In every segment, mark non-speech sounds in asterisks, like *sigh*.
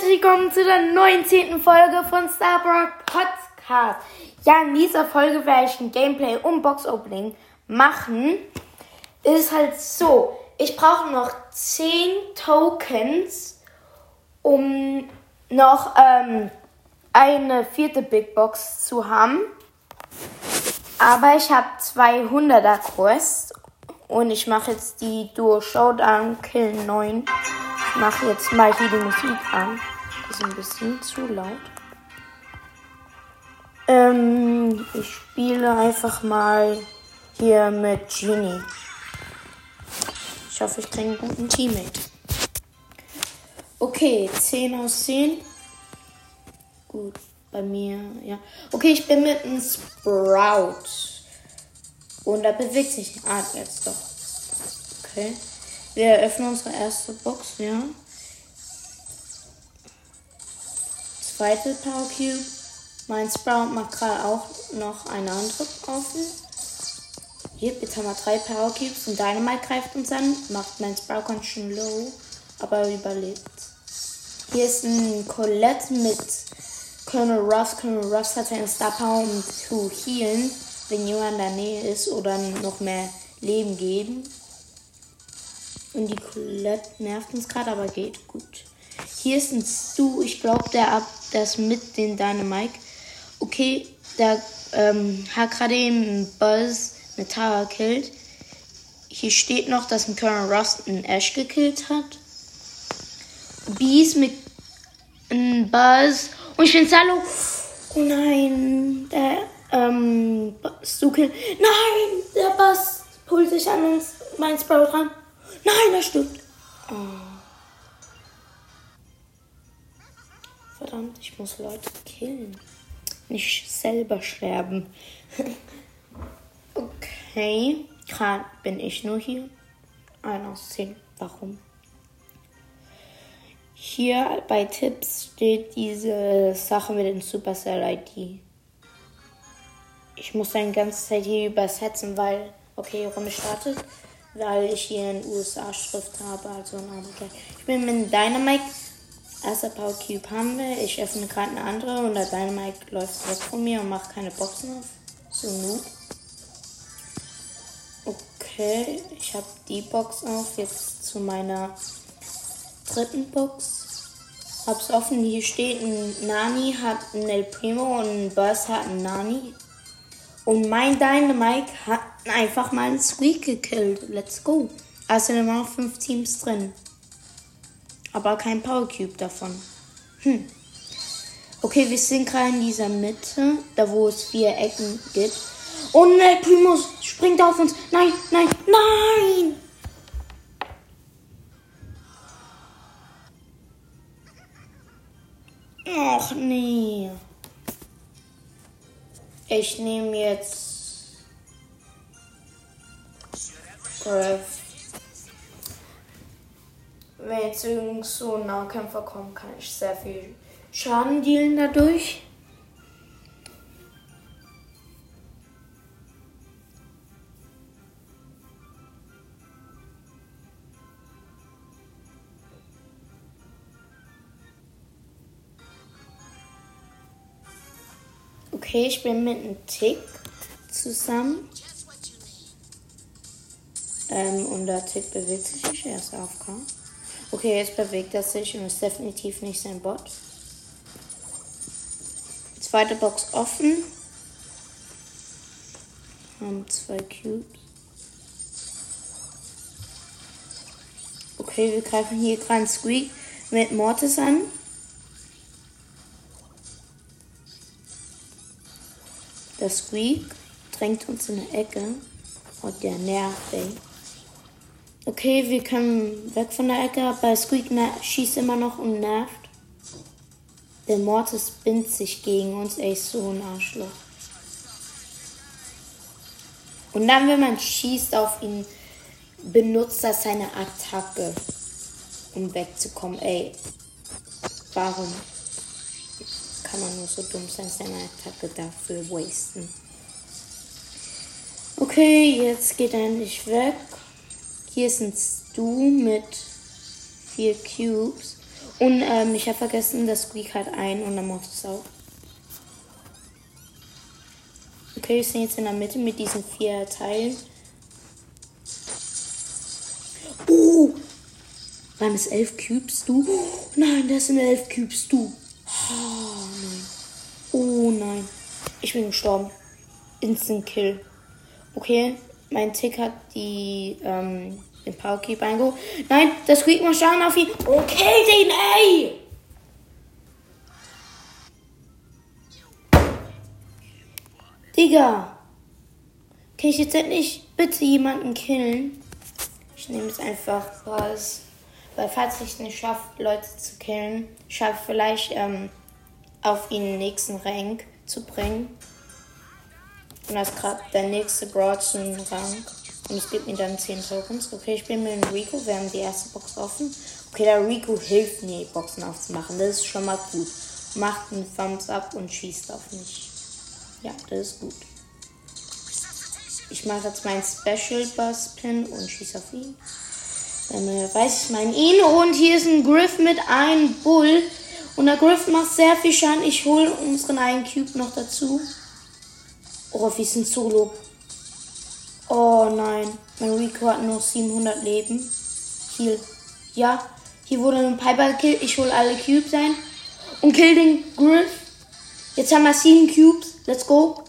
herzlich willkommen zu der 19. Folge von Starboard Podcast. Ja, in dieser Folge werde ich ein Gameplay und Box-Opening machen. Ist halt so, ich brauche noch 10 Tokens, um noch ähm, eine vierte Big Box zu haben. Aber ich habe 200er Quest und ich mache jetzt die Duo Showdown Kill 9. Ich mache jetzt mal hier die Musik an. Ein bisschen zu laut. Ähm, ich spiele einfach mal hier mit Genie. Ich hoffe, ich kriege einen guten Teammate. Okay, 10 aus 10. Gut, bei mir, ja. Okay, ich bin mit einem Sprout. Und da bewegt sich. Ah, jetzt doch. Okay. Wir eröffnen unsere erste Box, ja. Zweite Power Cube. Mein Sprout macht gerade auch noch eine andere offen. Hier, jetzt haben wir drei Power Cubes und Dynamite greift uns an. Macht mein Sprout ganz schön low, aber überlebt. Hier ist ein Colette mit Colonel Ruffs. Colonel Ruffs hat eine Star Power, um zu healen, wenn jemand in der Nähe ist oder noch mehr Leben geben. Und die Colette nervt uns gerade, aber geht gut. Hier ist ein Stu. Ich glaube, der ab das mit den Dynamite. Okay, der ähm, hat gerade eben Buzz eine Tara killt. Hier steht noch, dass ein Colonel Rust einen Ash gekillt hat. Bees mit einem Buzz. Und ich bin Salo. Oh nein, der ähm, Stu killt. Nein, der Buzz pullt sich an mein Sprout ran. Nein, er stirbt. Oh. Verdammt, ich muss Leute killen. Nicht selber sterben. *laughs* okay. Gerade bin ich nur hier. Einer aus zehn. Warum? Hier bei Tipps steht diese Sache mit dem Supercell ID. Ich muss dann die ganze Zeit hier übersetzen, weil, okay, Runde startet weil ich hier in USA-Schrift habe, also ein Amerikaner. Ich bin mit Dynamite. Erster Power Cube haben wir. Ich öffne gerade eine andere und der Dynamite läuft weg von mir und macht keine Boxen auf. So nun. Okay, ich habe die Box auf. Jetzt zu meiner dritten Box. Hab's offen. Hier steht ein Nani hat ein El Primo und ein Burst hat ein Nani. Und mein Dynamite hat einfach mal einen Squeak gekillt. Let's go. Also sind immer noch fünf Teams drin. Aber kein Power Cube davon. Hm. Okay, wir sind gerade in dieser Mitte, da wo es vier Ecken gibt. Und der Primus springt auf uns. Nein, nein, nein! Och nee. Ich nehme jetzt Griff. Wenn jetzt irgend so Nahkämpfer kommen, kann ich sehr viel Schaden dealen dadurch. Okay, ich bin mit einem Tick zusammen. Ähm, und der Tick bewegt sich nicht, er ist AFK. Okay, jetzt bewegt er sich und ist definitiv nicht sein Bot. Zweite Box offen. Haben zwei Cubes. Okay, wir greifen hier gerade Squeak mit Mortis an. Der Squeak drängt uns in eine Ecke. Und der nervt, ey. Okay, wir können weg von der Ecke, aber Squeak schießt immer noch und nervt. Der Mortis bindet sich gegen uns, ey, so ein Arschloch. Und dann, wenn man schießt auf ihn, benutzt er seine Attacke, um wegzukommen. Ey, warum? kann man nur so dumm sein, seine Attacke dafür wasten. Okay, jetzt geht er endlich weg. Hier ist ein Stu mit vier Cubes. Und ähm, ich habe vergessen, das Squeak hat ein und dann macht es auch. Okay, wir sind jetzt in der Mitte mit diesen vier Teilen. Oh! Waren es elf Cubes, du? Nein, das sind elf Cubes, du. Oh nein. Oh nein. Ich bin gestorben. Instant Kill. Okay, mein Tick hat die, ähm, den Power Keep eingeholt. Nein, das Squeak muss schauen auf ihn. Okay, den, ey! Digga. Kann ich jetzt endlich bitte jemanden killen? Ich nehme jetzt einfach was. Weil falls ich es nicht schaffe, Leute zu killen, schaffe vielleicht ähm, auf ihn den nächsten Rank zu bringen. Das ist gerade der nächste Broadson Rang. Und es gibt mir dann 10 Tokens. Okay, ich bin mit dem Rico. Wir haben die erste Box offen. Okay, der Rico hilft mir, Boxen aufzumachen. Das ist schon mal gut. Macht einen Thumbs up und schießt auf mich. Ja, das ist gut. Ich mache jetzt meinen Special Bus Pin und schieße auf ihn. Dann äh, weiß ich meinen ihn. Und hier ist ein Griff mit einem Bull. Und der Griff macht sehr viel Schaden. Ich hole unseren einen Cube noch dazu. Oh, wie ist ein Solo. Oh nein. Mein Rico hat nur 700 Leben. Heal. Ja. Hier wurde ein Piper gekillt. Ich hole alle Cubes ein. Und kill den Griff. Jetzt haben wir 7 Cubes. Let's go.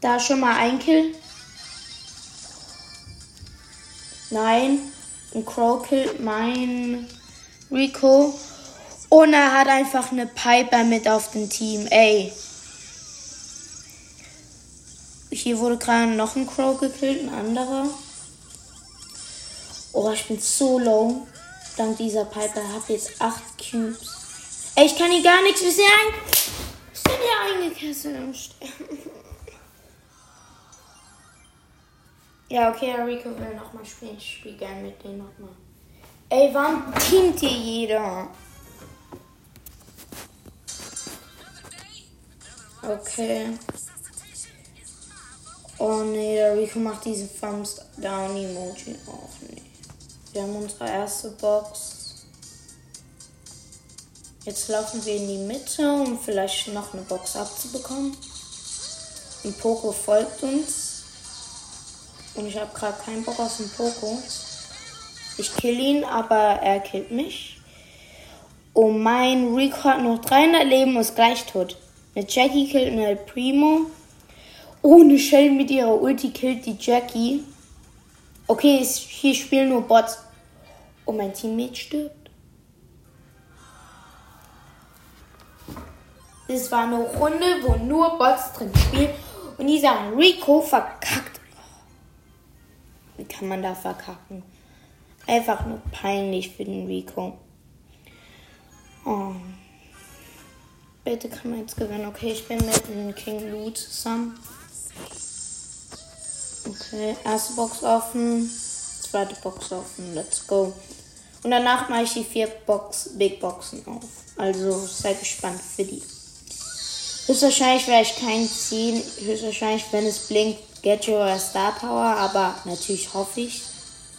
Da schon mal ein Kill. Nein. Ein Crow killt mein Rico. Und er hat einfach eine Piper mit auf dem Team. Ey. Hier wurde gerade noch ein Crow gekillt, ein anderer. Oh, ich bin so low. Dank dieser Piper habe jetzt 8 Cubes. Ey, ich kann hier gar nichts. Sind, ein, wir sind hier eingekesselt im Sterben. Ja, okay, Rico will nochmal spielen. Ich spiele gerne mit denen nochmal. Ey, warum teamt hier jeder? Okay. Oh nee, der Rico macht diesen Thumbs Down Emoji auch nee. Wir haben unsere erste Box. Jetzt laufen wir in die Mitte, um vielleicht noch eine Box abzubekommen. Ein Poco folgt uns. Und ich habe gerade keinen Bock auf den Poco. Ich kill ihn, aber er killt mich. Und mein Rico hat noch 300 Leben und ist gleich tot. Eine Jackie killt eine Primo. Ohne Shell mit ihrer Ulti killt die Jackie. Okay, hier spielen nur Bots. Und mein Teammate stirbt. Das war eine Runde, wo nur Bots drin spielen. Und dieser Rico verkackt. Wie kann man da verkacken? Einfach nur peinlich für den Rico. Oh. Bitte kann man jetzt gewinnen. Okay, ich bin mit dem King Loot zusammen. Okay, erste Box offen, zweite Box offen, let's go. Und danach mache ich die vier Box, Big Boxen auf. Also sei gespannt für die. Höchstwahrscheinlich werde ich keinen ziehen. Höchstwahrscheinlich, wenn es blinkt, Gadget oder Star Power. Aber natürlich hoffe ich,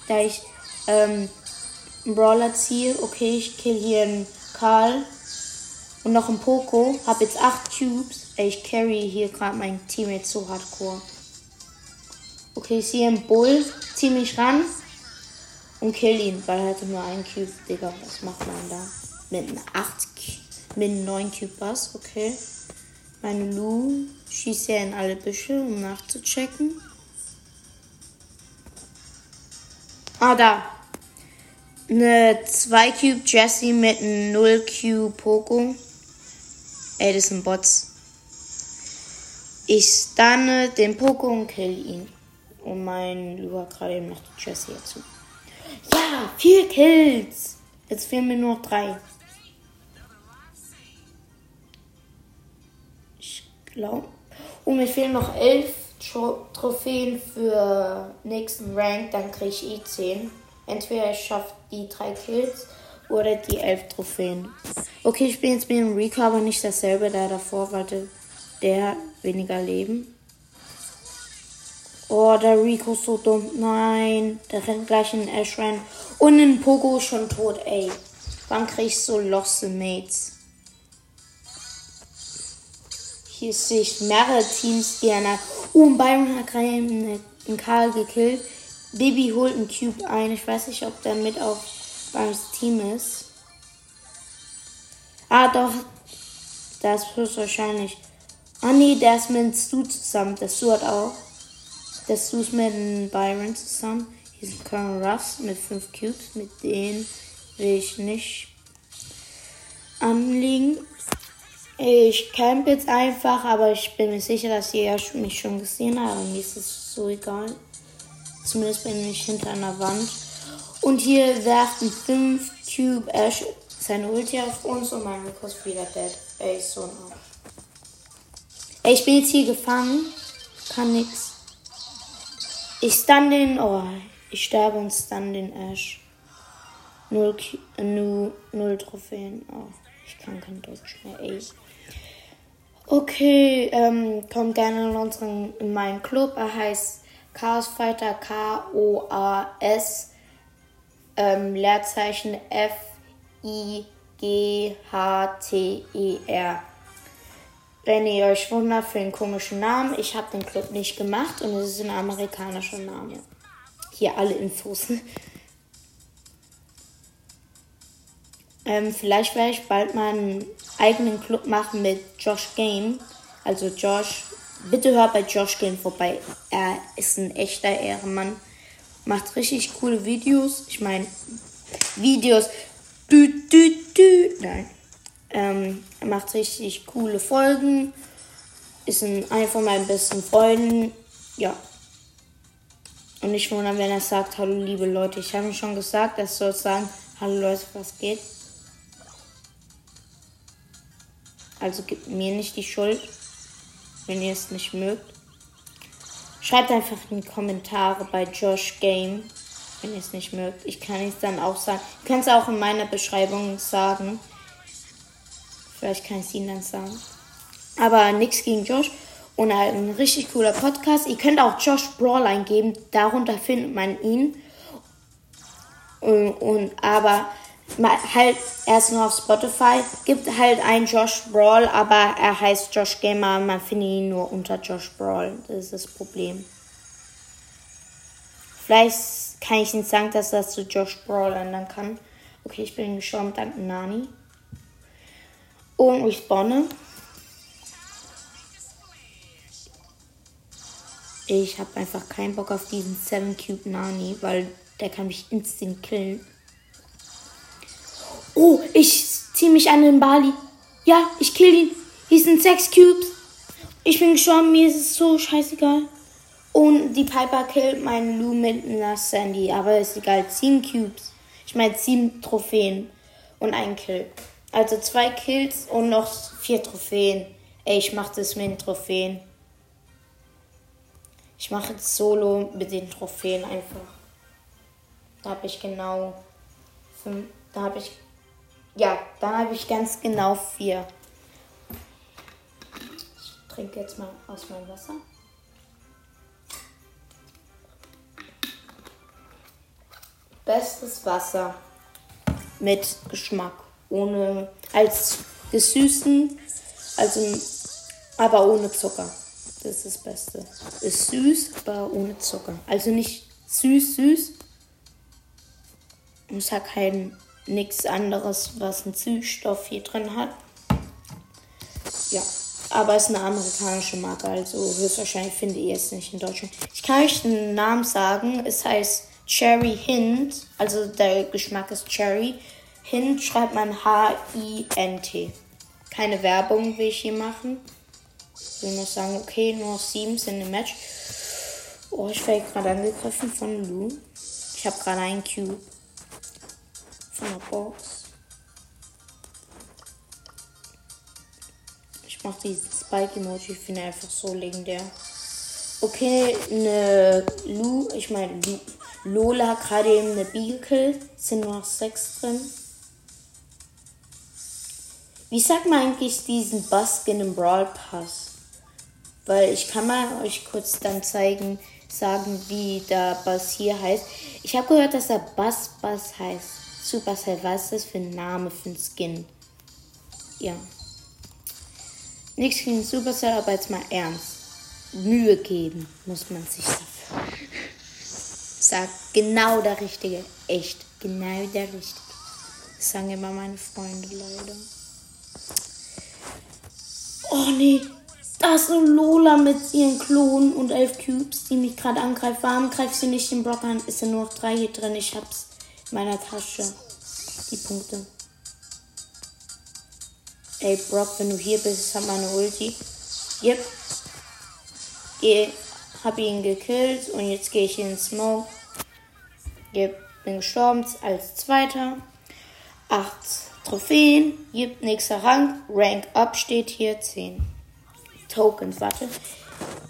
da ich ähm, einen Brawler ziehe. Okay, ich kill hier einen Karl und noch einen Poco. Hab jetzt 8 Cubes. Ich carry hier gerade mein Teammate so hardcore. Okay, ich sehe einen Bull, zieh mich ran und kill ihn, weil er hatte nur einen Cube. Digga, was macht man da? Mit einem 8 mit einem 9 Cube was, okay. Meine Lu schießt ja in alle Büsche, um nachzuchecken. Ah, da. Eine 2 Cube Jessie mit einem 0 Cube Poco. Ey, das sind Bots. Ich stunne den Poco und kill ihn. Und mein Lu hat gerade eben noch die Jessie dazu. Ja, vier Kills. Jetzt fehlen mir nur noch drei. Ich glaube. Und mir fehlen noch elf Tro Trophäen für nächsten Rank. Dann kriege ich eh 10. Entweder ich schaffe die drei Kills oder die elf Trophäen. Okay, ich bin jetzt mit dem Rico, aber nicht dasselbe, da davor warte der weniger Leben. Oh, der Rico ist so dumm. Nein, der rennt gleich in Ash rein. Und in Pogo schon tot, ey. Warum krieg ich so lost Mates? Hier sehe ich mehrere Teams, die einer. Oh, und Byron hat gerade einen, Karl gekillt. Bibi holt einen Cube ein. Ich weiß nicht, ob der mit auf Byrons Team ist. Ah, doch. Das ist höchstwahrscheinlich. Ah, nee, der ist mit Stu zusammen. Der Stu hat auch. Der Stu ist mit Byron zusammen. Hier ist Colonel Ruffs mit 5 Cubes. Mit denen will ich nicht anliegen. Ich camp jetzt einfach, aber ich bin mir sicher, dass ihr mich schon gesehen habt. Mir ist es so egal. Zumindest bin ich hinter einer Wand. Und hier werfen 5 Cube Ash seine Ulti auf uns und mein Rico ist wieder dead. Ey, so ein Arsch. Ey, ich bin jetzt hier gefangen. Kann nix. Ich stun den. Oh, ich sterbe und stun den Ash. Null, äh, null, null Trophäen. Oh, ich kann kein Deutsch mehr, ey. Okay, ähm, kommt gerne in unseren, in meinen Club. Er heißt Chaos Fighter K-O-A-S ähm, Leerzeichen F-I-G-H-T-E-R. Wenn ihr euch wundert für den komischen Namen, ich habe den Club nicht gemacht und es ist ein amerikanischer Name. Hier alle Infos. *laughs* ähm, vielleicht werde ich bald mal einen eigenen Club machen mit Josh Game. Also Josh, bitte hört bei Josh Game vorbei. Er ist ein echter Ehrenmann. Macht richtig coole Videos. Ich meine, Videos. Du, du, du. Nein. Ähm, er macht richtig coole Folgen. Ist ein, einer von meinen besten Freunden. Ja. Und nicht wundern, wenn er sagt, hallo liebe Leute. Ich habe ihm schon gesagt, er soll sagen, hallo Leute, was geht? Also gebt mir nicht die Schuld, wenn ihr es nicht mögt. Schreibt einfach in die Kommentare bei Josh Game, wenn ihr es nicht mögt. Ich kann es dann auch sagen. Ich kann es auch in meiner Beschreibung sagen. Vielleicht kann ich es Ihnen dann sagen. Aber nichts gegen Josh. Und halt ein richtig cooler Podcast. Ihr könnt auch Josh Brawl eingeben. Darunter findet man ihn. Und, und aber halt erst nur auf Spotify. Gibt halt einen Josh Brawl, aber er heißt Josh Gamer. Man findet ihn nur unter Josh Brawl. Das ist das Problem. Vielleicht kann ich nicht sagen, dass das zu Josh Brawl ändern kann. Okay, ich bin gestorben dank Nani. Und ich spawne. Ich habe einfach keinen Bock auf diesen 7 Cube Nani, weil der kann mich instant killen. Oh, ich ziehe mich an den Bali. Ja, ich kill ihn. Hier sind sechs Cubes. Ich bin gestorben, mir ist es so scheißegal. Und die Piper killt meinen Lou mit einer Sandy. Aber ist egal. Sieben Cubes. Ich meine sieben Trophäen. Und ein Kill. Also zwei Kills und noch vier Trophäen. Ey, ich mach das mit den Trophäen. Ich mache jetzt Solo mit den Trophäen einfach. Da habe ich genau da habe ich ja, dann habe ich ganz genau vier. Ich trinke jetzt mal aus meinem Wasser. Bestes Wasser mit Geschmack, ohne als gesüßen, also aber ohne Zucker. Das ist das Beste. Ist süß, aber ohne Zucker. Also nicht süß, süß. Es hat keinen nichts anderes, was einen Süßstoff hier drin hat. Ja, aber es ist eine amerikanische Marke, also höchstwahrscheinlich findet ihr es nicht in Deutschland. Ich kann euch den Namen sagen, es heißt Cherry Hint, also der Geschmack ist Cherry. Hint schreibt man H-I-N-T. Keine Werbung will ich hier machen. Ich will nur sagen, okay, nur sieben sind im Match. Oh, ich werde gerade angegriffen von Lou. Ich habe gerade einen Cube von der Box. Ich mache diesen Spike-Emoji, ich finde einfach so legendär. Okay, eine Lu, ich meine Lola gerade eben eine Beagle, sind nur noch sechs drin. Wie sagt man eigentlich diesen Baskin im Brawl Pass? Weil ich kann mal euch kurz dann zeigen, sagen, wie der Bass hier heißt. Ich habe gehört, dass er Bass Bass heißt. Supercell, was ist das für ein Name für ein Skin? Ja. Nichts gegen Supercell, aber jetzt mal ernst. Mühe geben muss man sich dafür. Sag genau der Richtige. Echt, genau der Richtige. Das sagen immer meine Freunde leider. Oh nee, da ist so Lola mit ihren Klonen und elf Cubes, die mich gerade angreift. Warum greift sie nicht den Block an? Ist ja nur noch drei hier drin. Ich hab's in meiner Tasche. Die Punkte. Ey, Brock, wenn du hier bist, hat meine Ulti. Yep. Ich hab ihn gekillt und jetzt gehe ich in Smoke. Yep, bin gestorben als Zweiter. Acht Trophäen. Yep, nächster Rang. Rank Up steht hier. 10 Tokens. Warte.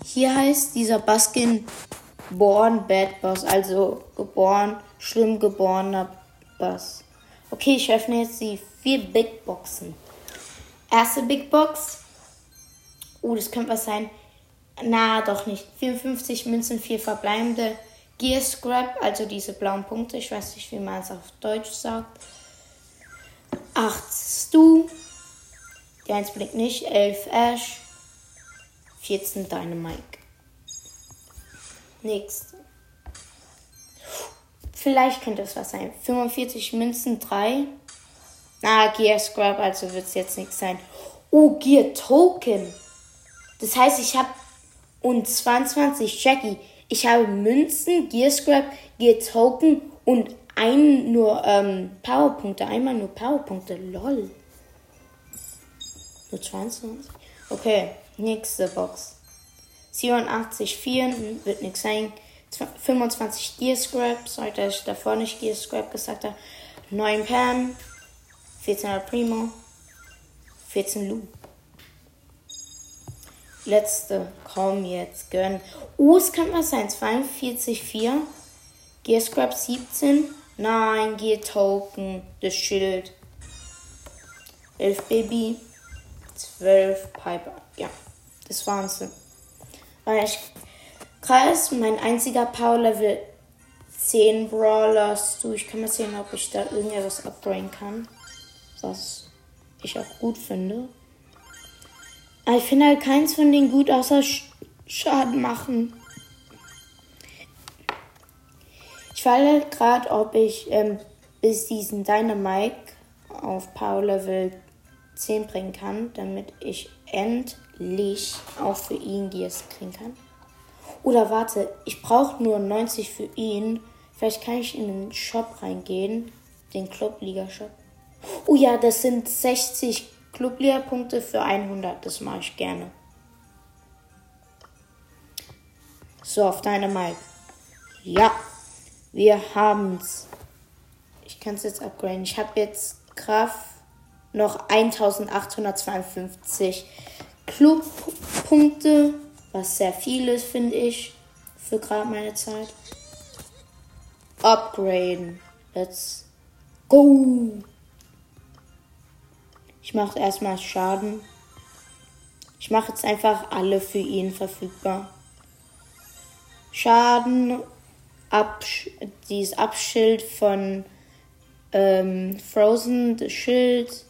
Hier heißt dieser Baskin Born Bad Boss. Also geboren, schlimm geborener Boss. Okay, ich öffne jetzt die vier Big Boxen. Erste Big Box. Oh, das könnte was sein. Na, doch nicht. 54 Münzen, 4 verbleibende. Gear Scrap, also diese blauen Punkte. Ich weiß nicht, wie man es auf Deutsch sagt. 8 Stu. Die 1 blinkt nicht. 11 Ash. 14 Dynamite. Nächste. Vielleicht könnte es was sein. 45 Münzen, 3. Na, Gear Scrap, also wird es jetzt nichts sein. Oh, Gear Token. Das heißt, ich habe und 22 Jackie. Ich habe Münzen, Gear Scrap, Gear Token und ein nur ähm, Powerpunkte. Einmal nur Powerpunkte. Lol. Nur 22. Okay, nächste Box. 87, 4 wird nichts sein. 25 Gear Scrap, sollte ich davor nicht Gear Scrap gesagt habe. 9 Pam, 14 Primo, 14 Lu. Letzte, komm jetzt, gönn. Oh, es kann was sein. 42, 4. Gear Scrap 17. Nein, Gear Token, das Schild. 11 Baby. 12 Piper. Ja, das waren sie. Weil ich Kreis, mein einziger Power Level 10 Brawlers. Du, ich kann mal sehen, ob ich da irgendetwas upgraden kann. Was ich auch gut finde. Aber ich finde halt keins von denen gut, außer Sch Schaden machen. Ich halt gerade, ob ich ähm, bis diesen Dynamite auf Power Level 10 bringen kann, damit ich endlich auch für ihn Gears kriegen kann. Oder warte, ich brauche nur 90 für ihn. Vielleicht kann ich in den Shop reingehen, den Clubliga-Shop. Oh ja, das sind 60 Clubliga-Punkte für 100. Das mache ich gerne. So, auf deine Mike. Ja, wir haben's. Ich kann es jetzt upgraden. Ich habe jetzt Kraft noch 1852 Clubpunkte, was sehr viel ist, finde ich, für gerade meine Zeit. Upgraden. Let's go. Ich mache erstmal Schaden. Ich mache jetzt einfach alle für ihn verfügbar. Schaden, Absch dieses Abschild von ähm, Frozen, das Schild,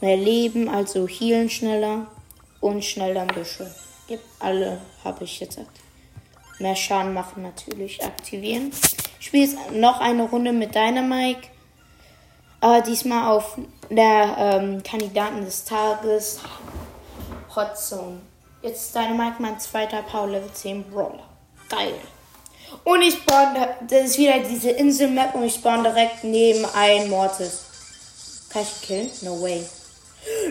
mehr Leben, also healen schneller und schneller Büsche. Yep, alle habe ich jetzt aktiviert. Mehr Schaden machen natürlich aktivieren. Ich spiele jetzt noch eine Runde mit Dynamike. Aber diesmal auf der ähm, Kandidaten des Tages Hot Zone. Jetzt Dynamite, mein zweiter Power Level 10 Brawler. Geil. Und ich spawn, das ist wieder diese Insel-Map und ich spawn direkt neben ein Mortis. Kann ich killen? No way.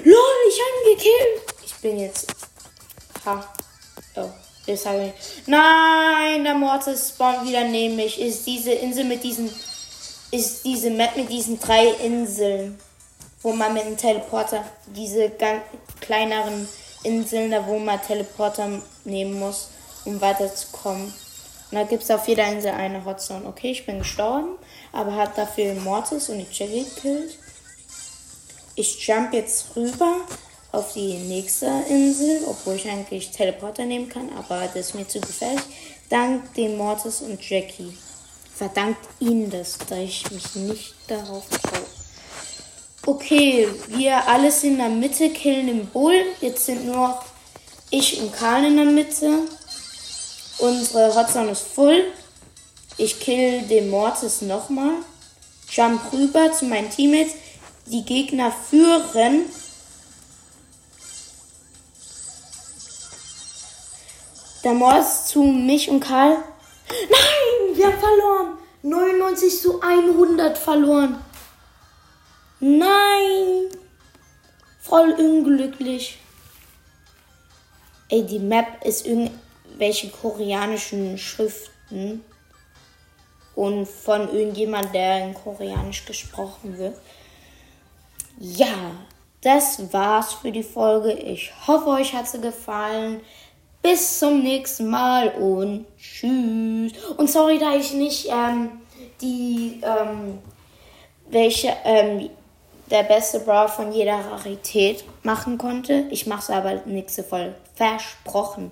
LOL, ich hab ihn gekillt. Ich bin jetzt. Ha. Oh. Das habe ich. Nein, der Mortis spawnt wieder neben mich. Ist diese Insel mit diesen ist diese Map mit diesen drei Inseln, wo man mit einem Teleporter, diese ganz kleineren Inseln, da wo man Teleporter nehmen muss, um weiterzukommen. Und da gibt es auf jeder Insel eine Hotzone. Okay, ich bin gestorben, aber hat dafür Mortis und die Jelly gekillt. Ich jump jetzt rüber auf die nächste Insel, obwohl ich eigentlich Teleporter nehmen kann, aber das ist mir zu gefährlich. Dank dem Mortis und Jackie. verdankt ihnen das, da ich mich nicht darauf traue. Okay, wir alle sind in der Mitte, killen den Bull. Jetzt sind nur ich und Karl in der Mitte. Unsere Hotzone ist voll. Ich kill den Mortis nochmal. Jump rüber zu meinen Teammates. Die Gegner führen. Der Mortis zu mich und Karl. Nein, wir haben verloren. 99 zu 100 verloren. Nein. Voll unglücklich. Ey, die Map ist irgendwelche koreanischen Schriften und von irgendjemand, der in Koreanisch gesprochen wird. Ja, das war's für die Folge. Ich hoffe, euch hat sie gefallen. Bis zum nächsten Mal und tschüss. Und sorry, da ich nicht ähm, die ähm, welche ähm, der beste Brawl von jeder Rarität machen konnte. Ich mache es aber nächste Folge. Versprochen.